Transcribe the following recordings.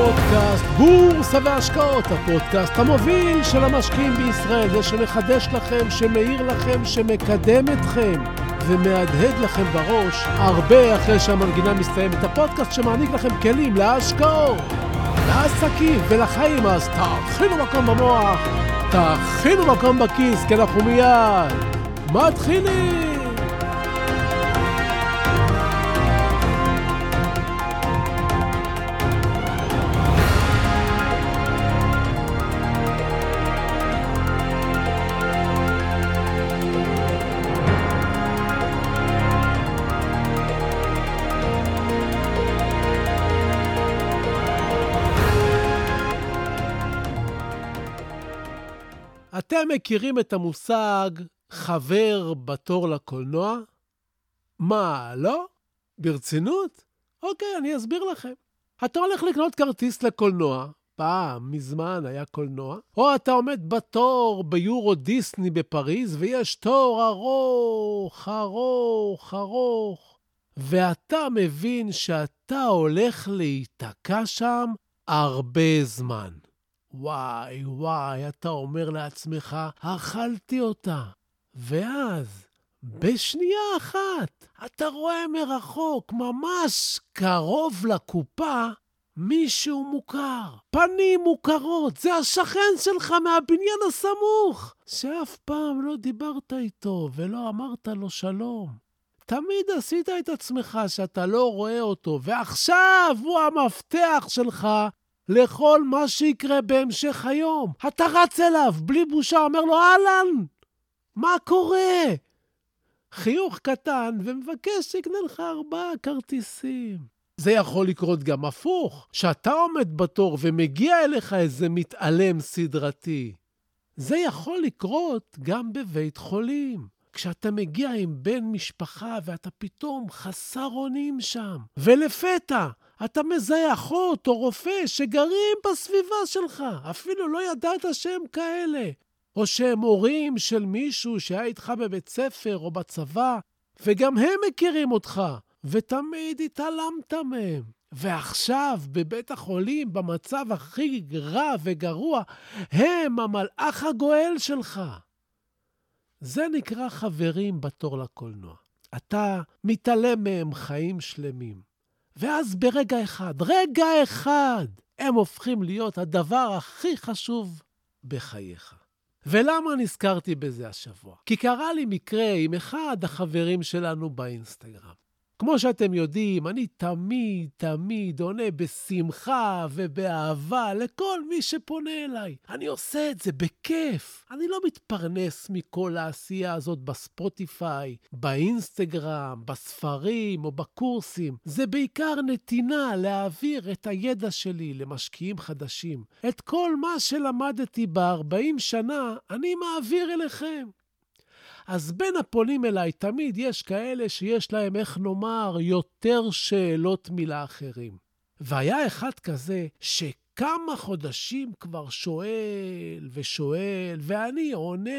פודקאסט בורסה והשקעות, הפודקאסט המוביל של המשקיעים בישראל, זה שמחדש לכם, שמאיר לכם, שמקדם אתכם ומהדהד לכם בראש הרבה אחרי שהמנגינה מסתיימת. הפודקאסט שמעניק לכם כלים להשקעות, לעסקים ולחיים, אז תאכינו מקום במוח, תאכינו מקום בכיס, כי אנחנו מיד מתחילים. אתם מכירים את המושג חבר בתור לקולנוע? מה, לא? ברצינות? אוקיי, אני אסביר לכם. אתה הולך לקנות כרטיס לקולנוע, פעם, מזמן היה קולנוע, או אתה עומד בתור ביורו דיסני בפריז, ויש תור ארוך, ארוך, ארוך, ואתה מבין שאתה הולך להיתקע שם הרבה זמן. וואי, וואי, אתה אומר לעצמך, אכלתי אותה. ואז, בשנייה אחת, אתה רואה מרחוק, ממש קרוב לקופה, מישהו מוכר. פנים מוכרות, זה השכן שלך מהבניין הסמוך, שאף פעם לא דיברת איתו ולא אמרת לו שלום. תמיד עשית את עצמך שאתה לא רואה אותו, ועכשיו הוא המפתח שלך לכל מה שיקרה בהמשך היום. אתה רץ אליו, בלי בושה, אומר לו, אהלן, מה קורה? חיוך קטן ומבקש שיקנה לך ארבעה כרטיסים. זה יכול לקרות גם הפוך, שאתה עומד בתור ומגיע אליך איזה מתעלם סדרתי. זה יכול לקרות גם בבית חולים. כשאתה מגיע עם בן משפחה ואתה פתאום חסר אונים שם, ולפתע אתה מזהה אחות או רופא שגרים בסביבה שלך, אפילו לא ידעת שהם כאלה. או שהם הורים של מישהו שהיה איתך בבית ספר או בצבא, וגם הם מכירים אותך, ותמיד התעלמת מהם. ועכשיו, בבית החולים, במצב הכי רע וגרוע, הם המלאך הגואל שלך. זה נקרא חברים בתור לקולנוע. אתה מתעלם מהם חיים שלמים. ואז ברגע אחד, רגע אחד, הם הופכים להיות הדבר הכי חשוב בחייך. ולמה נזכרתי בזה השבוע? כי קרה לי מקרה עם אחד החברים שלנו באינסטגרם. כמו שאתם יודעים, אני תמיד, תמיד עונה בשמחה ובאהבה לכל מי שפונה אליי. אני עושה את זה בכיף. אני לא מתפרנס מכל העשייה הזאת בספוטיפיי, באינסטגרם, בספרים או בקורסים. זה בעיקר נתינה להעביר את הידע שלי למשקיעים חדשים. את כל מה שלמדתי ב-40 שנה, אני מעביר אליכם. אז בין הפונים אליי תמיד יש כאלה שיש להם, איך נאמר, יותר שאלות מלאחרים. והיה אחד כזה שכמה חודשים כבר שואל ושואל, ואני עונה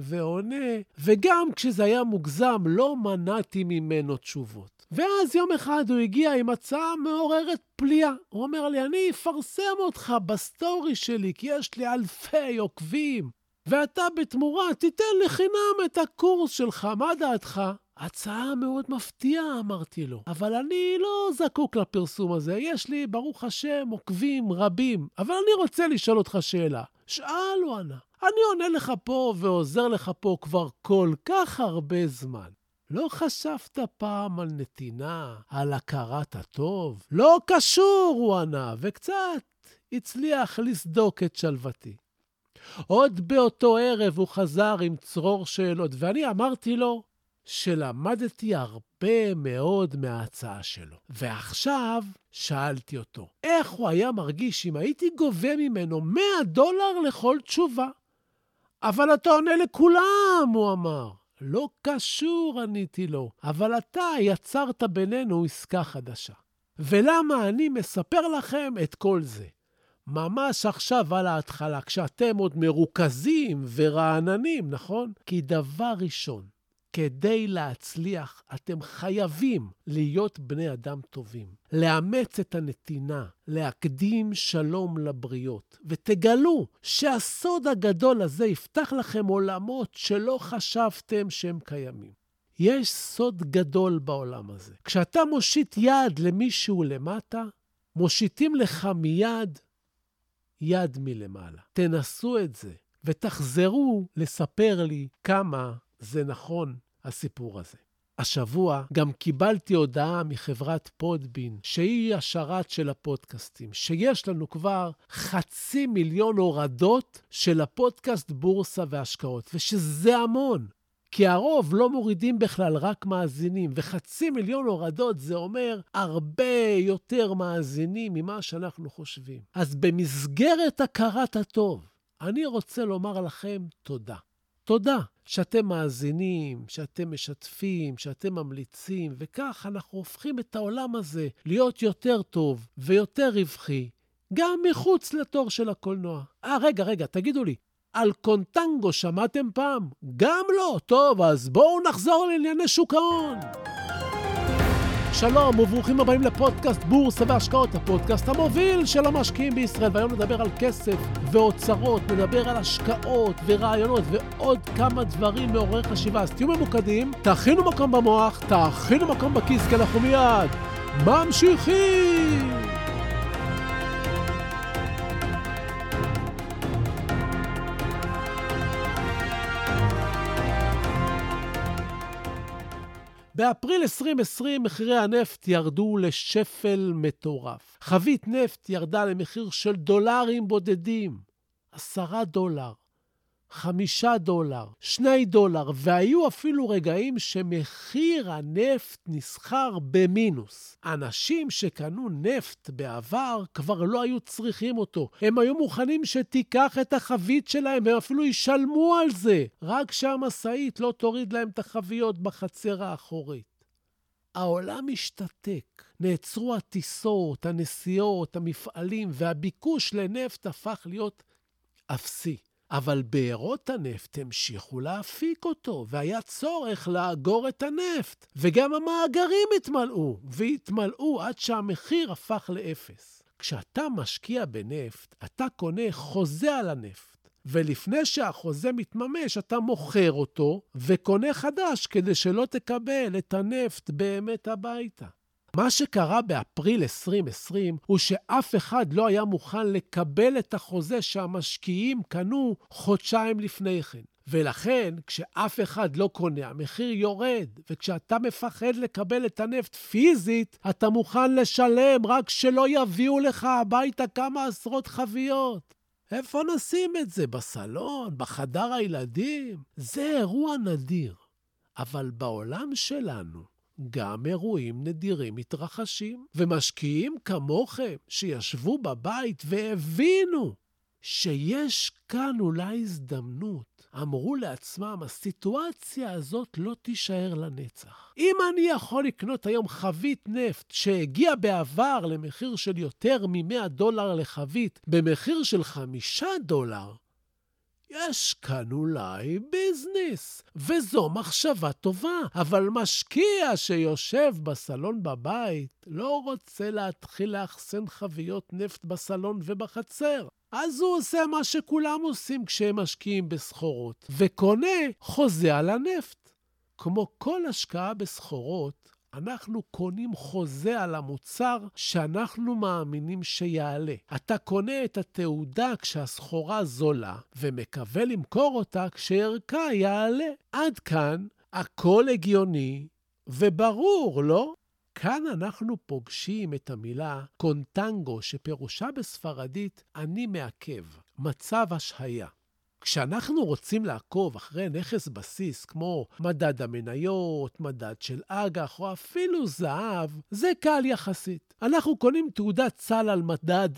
ועונה, וגם כשזה היה מוגזם, לא מנעתי ממנו תשובות. ואז יום אחד הוא הגיע עם הצעה מעוררת פליאה. הוא אומר לי, אני אפרסם אותך בסטורי שלי, כי יש לי אלפי עוקבים. ואתה בתמורה תיתן לחינם את הקורס שלך, מה דעתך? הצעה מאוד מפתיעה, אמרתי לו, אבל אני לא זקוק לפרסום הזה, יש לי, ברוך השם, עוקבים רבים, אבל אני רוצה לשאול אותך שאלה. שאל, הוא ענה. אני עונה לך פה ועוזר לך פה כבר כל כך הרבה זמן. לא חשבת פעם על נתינה, על הכרת הטוב? לא קשור, הוא ענה, וקצת הצליח לסדוק את שלוותי. עוד באותו ערב הוא חזר עם צרור שאלות, ואני אמרתי לו שלמדתי הרבה מאוד מההצעה שלו. ועכשיו שאלתי אותו, איך הוא היה מרגיש אם הייתי גובה ממנו 100 דולר לכל תשובה? אבל אתה עונה לכולם, הוא אמר. לא קשור, עניתי לו, אבל אתה יצרת בינינו עסקה חדשה. ולמה אני מספר לכם את כל זה? ממש עכשיו על ההתחלה, כשאתם עוד מרוכזים ורעננים, נכון? כי דבר ראשון, כדי להצליח, אתם חייבים להיות בני אדם טובים, לאמץ את הנתינה, להקדים שלום לבריות, ותגלו שהסוד הגדול הזה יפתח לכם עולמות שלא חשבתם שהם קיימים. יש סוד גדול בעולם הזה. כשאתה מושיט יד למישהו למטה, מושיטים לך מיד יד מלמעלה. תנסו את זה, ותחזרו לספר לי כמה זה נכון, הסיפור הזה. השבוע גם קיבלתי הודעה מחברת פודבין, שהיא השרת של הפודקאסטים, שיש לנו כבר חצי מיליון הורדות של הפודקאסט בורסה והשקעות, ושזה המון. כי הרוב לא מורידים בכלל, רק מאזינים, וחצי מיליון הורדות זה אומר הרבה יותר מאזינים ממה שאנחנו חושבים. אז במסגרת הכרת הטוב, אני רוצה לומר לכם תודה. תודה שאתם מאזינים, שאתם משתפים, שאתם ממליצים, וכך אנחנו הופכים את העולם הזה להיות יותר טוב ויותר רווחי, גם מחוץ לתור של הקולנוע. אה, רגע, רגע, תגידו לי, על קונטנגו שמעתם פעם? גם לא. טוב, אז בואו נחזור לענייני שוק ההון. שלום וברוכים הבאים לפודקאסט בורסה והשקעות, הפודקאסט המוביל של המשקיעים בישראל. והיום נדבר על כסף ואוצרות, נדבר על השקעות ורעיונות ועוד כמה דברים מעוררי חשיבה. אז תהיו ממוקדים, תכינו מקום במוח, תכינו מקום בכיס, כי אנחנו מיד ממשיכים! באפריל 2020 מחירי הנפט ירדו לשפל מטורף. חבית נפט ירדה למחיר של דולרים בודדים, עשרה דולר, חמישה דולר, שני דולר, והיו אפילו רגעים שמחיר הנפט נסחר במינוס. אנשים שקנו נפט בעבר כבר לא היו צריכים אותו. הם היו מוכנים שתיקח את החבית שלהם, והם אפילו ישלמו על זה, רק שהמשאית לא תוריד להם את החביות בחצר האחורית. העולם השתתק, נעצרו הטיסות, הנסיעות, המפעלים, והביקוש לנפט הפך להיות אפסי. אבל בארות הנפט המשיכו להפיק אותו, והיה צורך לאגור את הנפט. וגם המאגרים התמלאו, והתמלאו עד שהמחיר הפך לאפס. כשאתה משקיע בנפט, אתה קונה חוזה על הנפט. ולפני שהחוזה מתממש, אתה מוכר אותו וקונה חדש כדי שלא תקבל את הנפט באמת הביתה. מה שקרה באפריל 2020 הוא שאף אחד לא היה מוכן לקבל את החוזה שהמשקיעים קנו חודשיים לפני כן. ולכן, כשאף אחד לא קונה, המחיר יורד, וכשאתה מפחד לקבל את הנפט פיזית, אתה מוכן לשלם רק שלא יביאו לך הביתה כמה עשרות חביות. איפה נשים את זה? בסלון? בחדר הילדים? זה אירוע נדיר. אבל בעולם שלנו, גם אירועים נדירים מתרחשים, ומשקיעים כמוכם שישבו בבית והבינו שיש כאן אולי הזדמנות. אמרו לעצמם, הסיטואציה הזאת לא תישאר לנצח. אם אני יכול לקנות היום חבית נפט שהגיע בעבר למחיר של יותר מ-100 דולר לחבית במחיר של 5 דולר, יש כאן אולי ביזנס, וזו מחשבה טובה, אבל משקיע שיושב בסלון בבית לא רוצה להתחיל לאחסן חביות נפט בסלון ובחצר. אז הוא עושה מה שכולם עושים כשהם משקיעים בסחורות, וקונה חוזה על הנפט. כמו כל השקעה בסחורות, אנחנו קונים חוזה על המוצר שאנחנו מאמינים שיעלה. אתה קונה את התעודה כשהסחורה זולה, ומקווה למכור אותה כשערכה יעלה. עד כאן הכל הגיוני וברור, לא? כאן אנחנו פוגשים את המילה קונטנגו, שפירושה בספרדית אני מעכב, מצב השהיה. כשאנחנו רוצים לעקוב אחרי נכס בסיס כמו מדד המניות, מדד של אג"ח או אפילו זהב, זה קל יחסית. אנחנו קונים תעודת סל על מדד,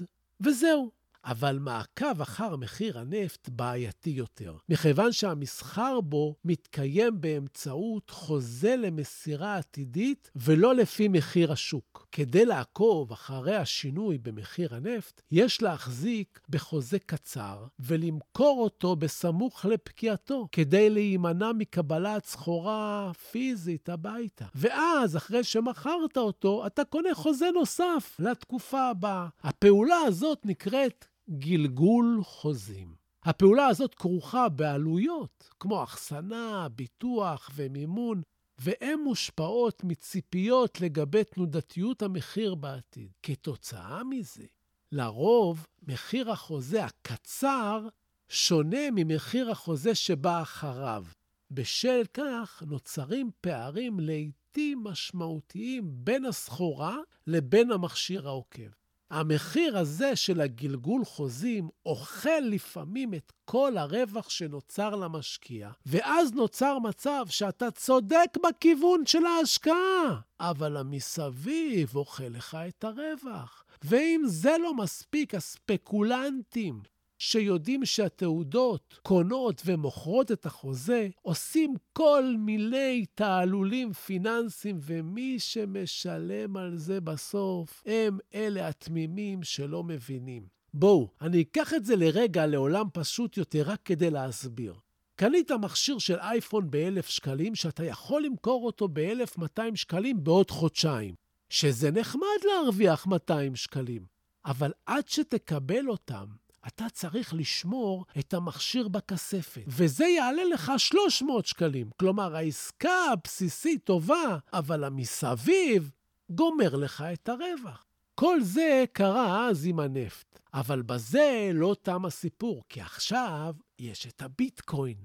וזהו. אבל מעקב אחר מחיר הנפט בעייתי יותר, מכיוון שהמסחר בו מתקיים באמצעות חוזה למסירה עתידית ולא לפי מחיר השוק. כדי לעקוב אחרי השינוי במחיר הנפט, יש להחזיק בחוזה קצר ולמכור אותו בסמוך לפקיעתו, כדי להימנע מקבלת סחורה פיזית הביתה. ואז, אחרי שמכרת אותו, אתה קונה חוזה נוסף לתקופה הבאה. הפעולה הזאת נקראת גלגול חוזים. הפעולה הזאת כרוכה בעלויות, כמו אחסנה, ביטוח ומימון, והן מושפעות מציפיות לגבי תנודתיות המחיר בעתיד. כתוצאה מזה, לרוב מחיר החוזה הקצר שונה ממחיר החוזה שבא אחריו. בשל כך נוצרים פערים לעיתים משמעותיים בין הסחורה לבין המכשיר העוקב. המחיר הזה של הגלגול חוזים אוכל לפעמים את כל הרווח שנוצר למשקיע, ואז נוצר מצב שאתה צודק בכיוון של ההשקעה, אבל המסביב אוכל לך את הרווח. ואם זה לא מספיק, הספקולנטים שיודעים שהתעודות קונות ומוכרות את החוזה, עושים כל מיני תעלולים פיננסיים, ומי שמשלם על זה בסוף הם אלה התמימים שלא מבינים. בואו, אני אקח את זה לרגע לעולם פשוט יותר, רק כדי להסביר. קנית מכשיר של אייפון ב-1,000 שקלים, שאתה יכול למכור אותו ב-1,200 שקלים בעוד חודשיים. שזה נחמד להרוויח 200 שקלים, אבל עד שתקבל אותם, אתה צריך לשמור את המכשיר בכספת, וזה יעלה לך 300 שקלים. כלומר, העסקה הבסיסית טובה, אבל המסביב גומר לך את הרווח. כל זה קרה אז עם הנפט, אבל בזה לא תם הסיפור, כי עכשיו יש את הביטקוין.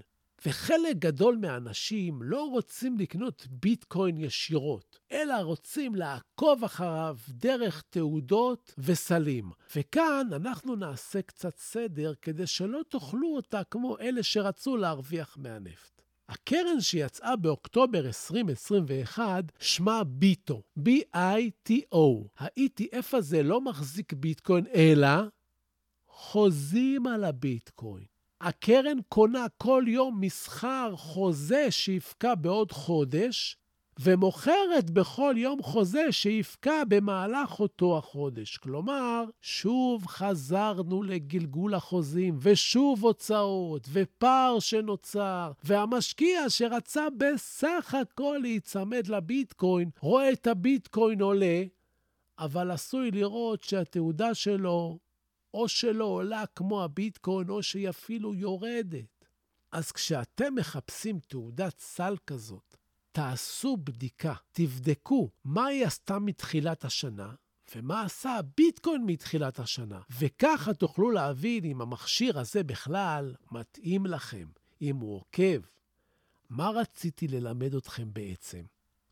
וחלק גדול מהאנשים לא רוצים לקנות ביטקוין ישירות, אלא רוצים לעקוב אחריו דרך תעודות וסלים. וכאן אנחנו נעשה קצת סדר כדי שלא תאכלו אותה כמו אלה שרצו להרוויח מהנפט. הקרן שיצאה באוקטובר 2021 שמה ביטו, B-I-T-O. ה-ETF הזה לא מחזיק ביטקוין, אלא חוזים על הביטקוין. הקרן קונה כל יום מסחר חוזה שיפקע בעוד חודש, ומוכרת בכל יום חוזה שיפקע במהלך אותו החודש. כלומר, שוב חזרנו לגלגול החוזים, ושוב הוצאות, ופער שנוצר, והמשקיע שרצה בסך הכל להיצמד לביטקוין, רואה את הביטקוין עולה, אבל עשוי לראות שהתעודה שלו או שלא עולה כמו הביטקוין, או שהיא אפילו יורדת. אז כשאתם מחפשים תעודת סל כזאת, תעשו בדיקה, תבדקו מה היא עשתה מתחילת השנה, ומה עשה הביטקוין מתחילת השנה. וככה תוכלו להבין אם המכשיר הזה בכלל מתאים לכם, אם הוא עוקב. מה רציתי ללמד אתכם בעצם?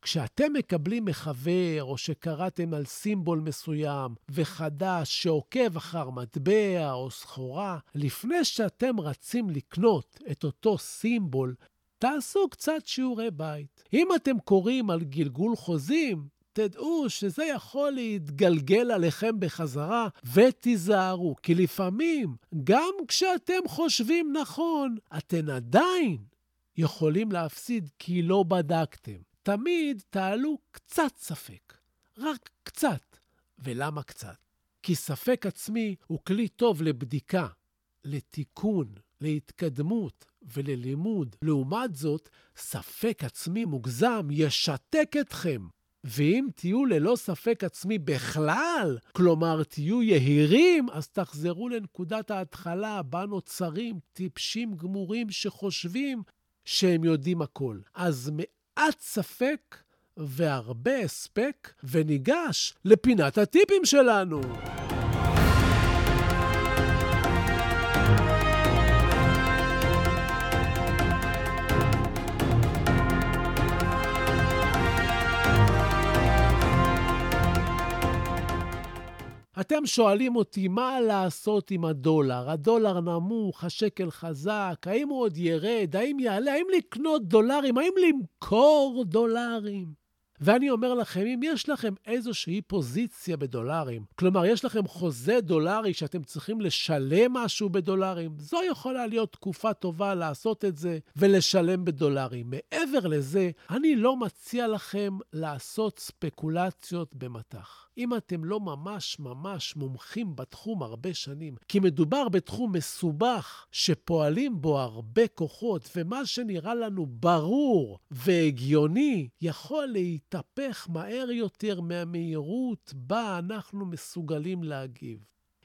כשאתם מקבלים מחבר, או שקראתם על סימבול מסוים וחדש שעוקב אחר מטבע או סחורה, לפני שאתם רצים לקנות את אותו סימבול, תעשו קצת שיעורי בית. אם אתם קוראים על גלגול חוזים, תדעו שזה יכול להתגלגל עליכם בחזרה, ותיזהרו, כי לפעמים, גם כשאתם חושבים נכון, אתם עדיין יכולים להפסיד כי לא בדקתם. תמיד תעלו קצת ספק, רק קצת. ולמה קצת? כי ספק עצמי הוא כלי טוב לבדיקה, לתיקון, להתקדמות וללימוד. לעומת זאת, ספק עצמי מוגזם ישתק אתכם. ואם תהיו ללא ספק עצמי בכלל, כלומר תהיו יהירים, אז תחזרו לנקודת ההתחלה בה נוצרים טיפשים גמורים שחושבים שהם יודעים הכל. אז מעט ספק והרבה הספק, וניגש לפינת הטיפים שלנו. אתם שואלים אותי מה לעשות עם הדולר. הדולר נמוך, השקל חזק, האם הוא עוד ירד, האם יעלה, האם לקנות דולרים, האם למכור דולרים? ואני אומר לכם, אם יש לכם איזושהי פוזיציה בדולרים, כלומר, יש לכם חוזה דולרי שאתם צריכים לשלם משהו בדולרים, זו יכולה להיות תקופה טובה לעשות את זה ולשלם בדולרים. מעבר לזה, אני לא מציע לכם לעשות ספקולציות במטח. אם אתם לא ממש ממש מומחים בתחום הרבה שנים, כי מדובר בתחום מסובך שפועלים בו הרבה כוחות, ומה שנראה לנו ברור והגיוני יכול להתהפך מהר יותר מהמהירות בה אנחנו מסוגלים להגיב.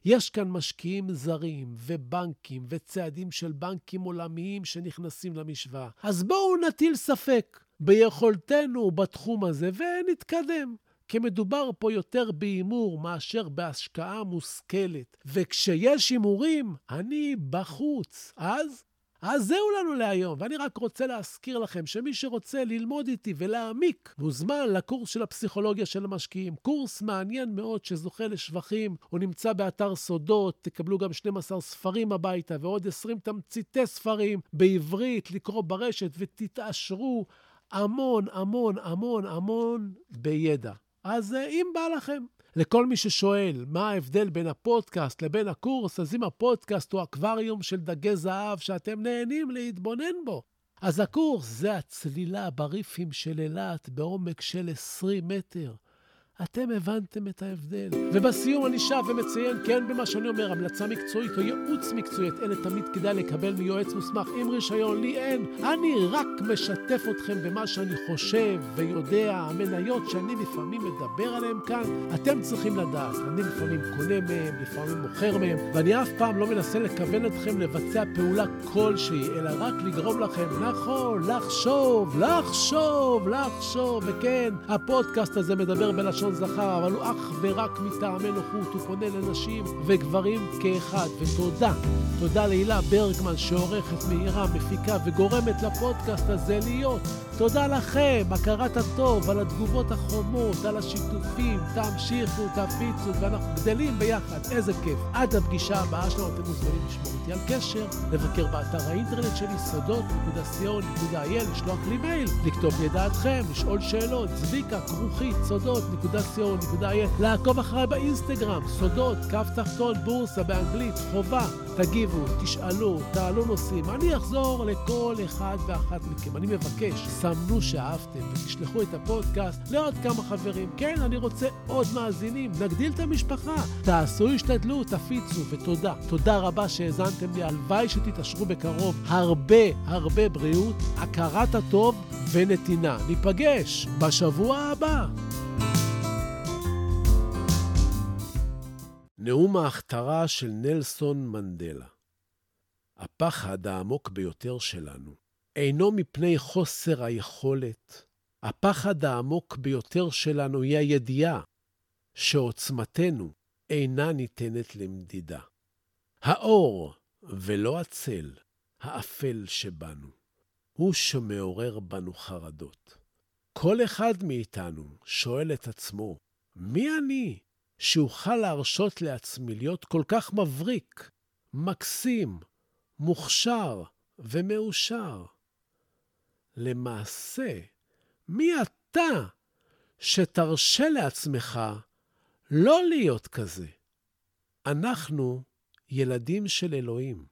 יש כאן משקיעים זרים ובנקים וצעדים של בנקים עולמיים שנכנסים למשוואה. אז בואו נטיל ספק ביכולתנו בתחום הזה ונתקדם. כי מדובר פה יותר בהימור מאשר בהשקעה מושכלת. וכשיש הימורים, אני בחוץ. אז אז זהו לנו להיום, ואני רק רוצה להזכיר לכם שמי שרוצה ללמוד איתי ולהעמיק, מוזמן לקורס של הפסיכולוגיה של המשקיעים. קורס מעניין מאוד שזוכה לשבחים, הוא נמצא באתר סודות, תקבלו גם 12 ספרים הביתה ועוד 20 תמציתי ספרים בעברית, לקרוא ברשת ותתעשרו המון, המון, המון, המון בידע. אז אה, אם בא לכם. לכל מי ששואל מה ההבדל בין הפודקאסט לבין הקורס, אז אם הפודקאסט הוא אקווריום של דגי זהב שאתם נהנים להתבונן בו, אז הקורס זה הצלילה בריפים של אילת בעומק של 20 מטר. אתם הבנתם את ההבדל. ובסיום אני שב ומציין, כן, במה שאני אומר, המלצה מקצועית או ייעוץ מקצועי, אלה תמיד כדאי לקבל מיועץ מוסמך עם רישיון, לי אין. אני רק משתף אתכם במה שאני חושב ויודע, המניות שאני לפעמים מדבר עליהן כאן, אתם צריכים לדעת. אני לפעמים קונה מהם, לפעמים מוכר מהם, ואני אף פעם לא מנסה לכוון אתכם לבצע פעולה כלשהי, אלא רק לגרום לכם, נכון, לחשוב, לחשוב, לחשוב, וכן, הפודקאסט הזה מדבר בלשון לשון זכר, אבל הוא אך ורק מטעמי נוחות, הוא פונה לנשים וגברים כאחד. ותודה, תודה להילה ברגמן שעורכת, מהירה, מפיקה וגורמת לפודקאסט הזה להיות. תודה לכם, הכרת הטוב, על התגובות החומות, על השיתופים, תמשיכו, תפיצו, ואנחנו גדלים ביחד, איזה כיף. עד הפגישה הבאה שלנו אתם מוזמנים לשמור איתי על קשר, לבקר באתר האינטרנט שלי, סודות.co.il, לשלוח לי מייל, לכתוב לי את דעתכם, לשאול שאלות, צביקה, כרוכית, סודות.co.il. co.il, לעקוב אחריי באינסטגרם, סודות, קו תחתון, בורסה באנגלית, חובה. תגיבו, תשאלו, תעלו נושאים. אני אחזור לכל אחד ואחת מכם. אני מבקש, סמנו שאהבתם ותשלחו את הפודקאסט לעוד כמה חברים. כן, אני רוצה עוד מאזינים, נגדיל את המשפחה. תעשו השתדלות, תפיצו, ותודה. תודה רבה שהאזנתם לי. הלוואי שתתעשרו בקרוב. הרבה הרבה בריאות, הכרת הטוב ונתינה. ניפגש בשבוע הבא. נאום ההכתרה של נלסון מנדלה. הפחד העמוק ביותר שלנו אינו מפני חוסר היכולת. הפחד העמוק ביותר שלנו היא הידיעה שעוצמתנו אינה ניתנת למדידה. האור ולא הצל, האפל שבנו, הוא שמעורר בנו חרדות. כל אחד מאיתנו שואל את עצמו, מי אני שאוכל להרשות לעצמי להיות כל כך מבריק, מקסים, מוכשר ומאושר. למעשה, מי אתה שתרשה לעצמך לא להיות כזה? אנחנו ילדים של אלוהים.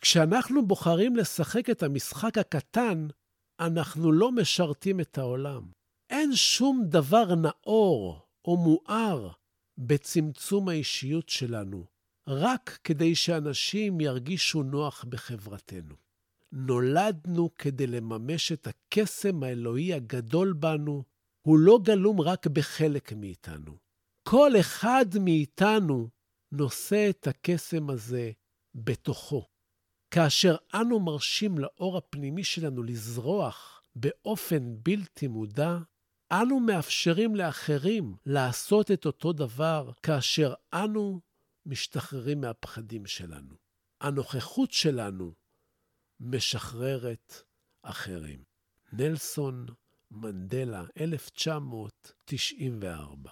כשאנחנו בוחרים לשחק את המשחק הקטן, אנחנו לא משרתים את העולם. אין שום דבר נאור או מואר בצמצום האישיות שלנו, רק כדי שאנשים ירגישו נוח בחברתנו. נולדנו כדי לממש את הקסם האלוהי הגדול בנו, הוא לא גלום רק בחלק מאיתנו. כל אחד מאיתנו נושא את הקסם הזה בתוכו. כאשר אנו מרשים לאור הפנימי שלנו לזרוח באופן בלתי מודע, אנו מאפשרים לאחרים לעשות את אותו דבר כאשר אנו משתחררים מהפחדים שלנו. הנוכחות שלנו משחררת אחרים. נלסון מנדלה, 1994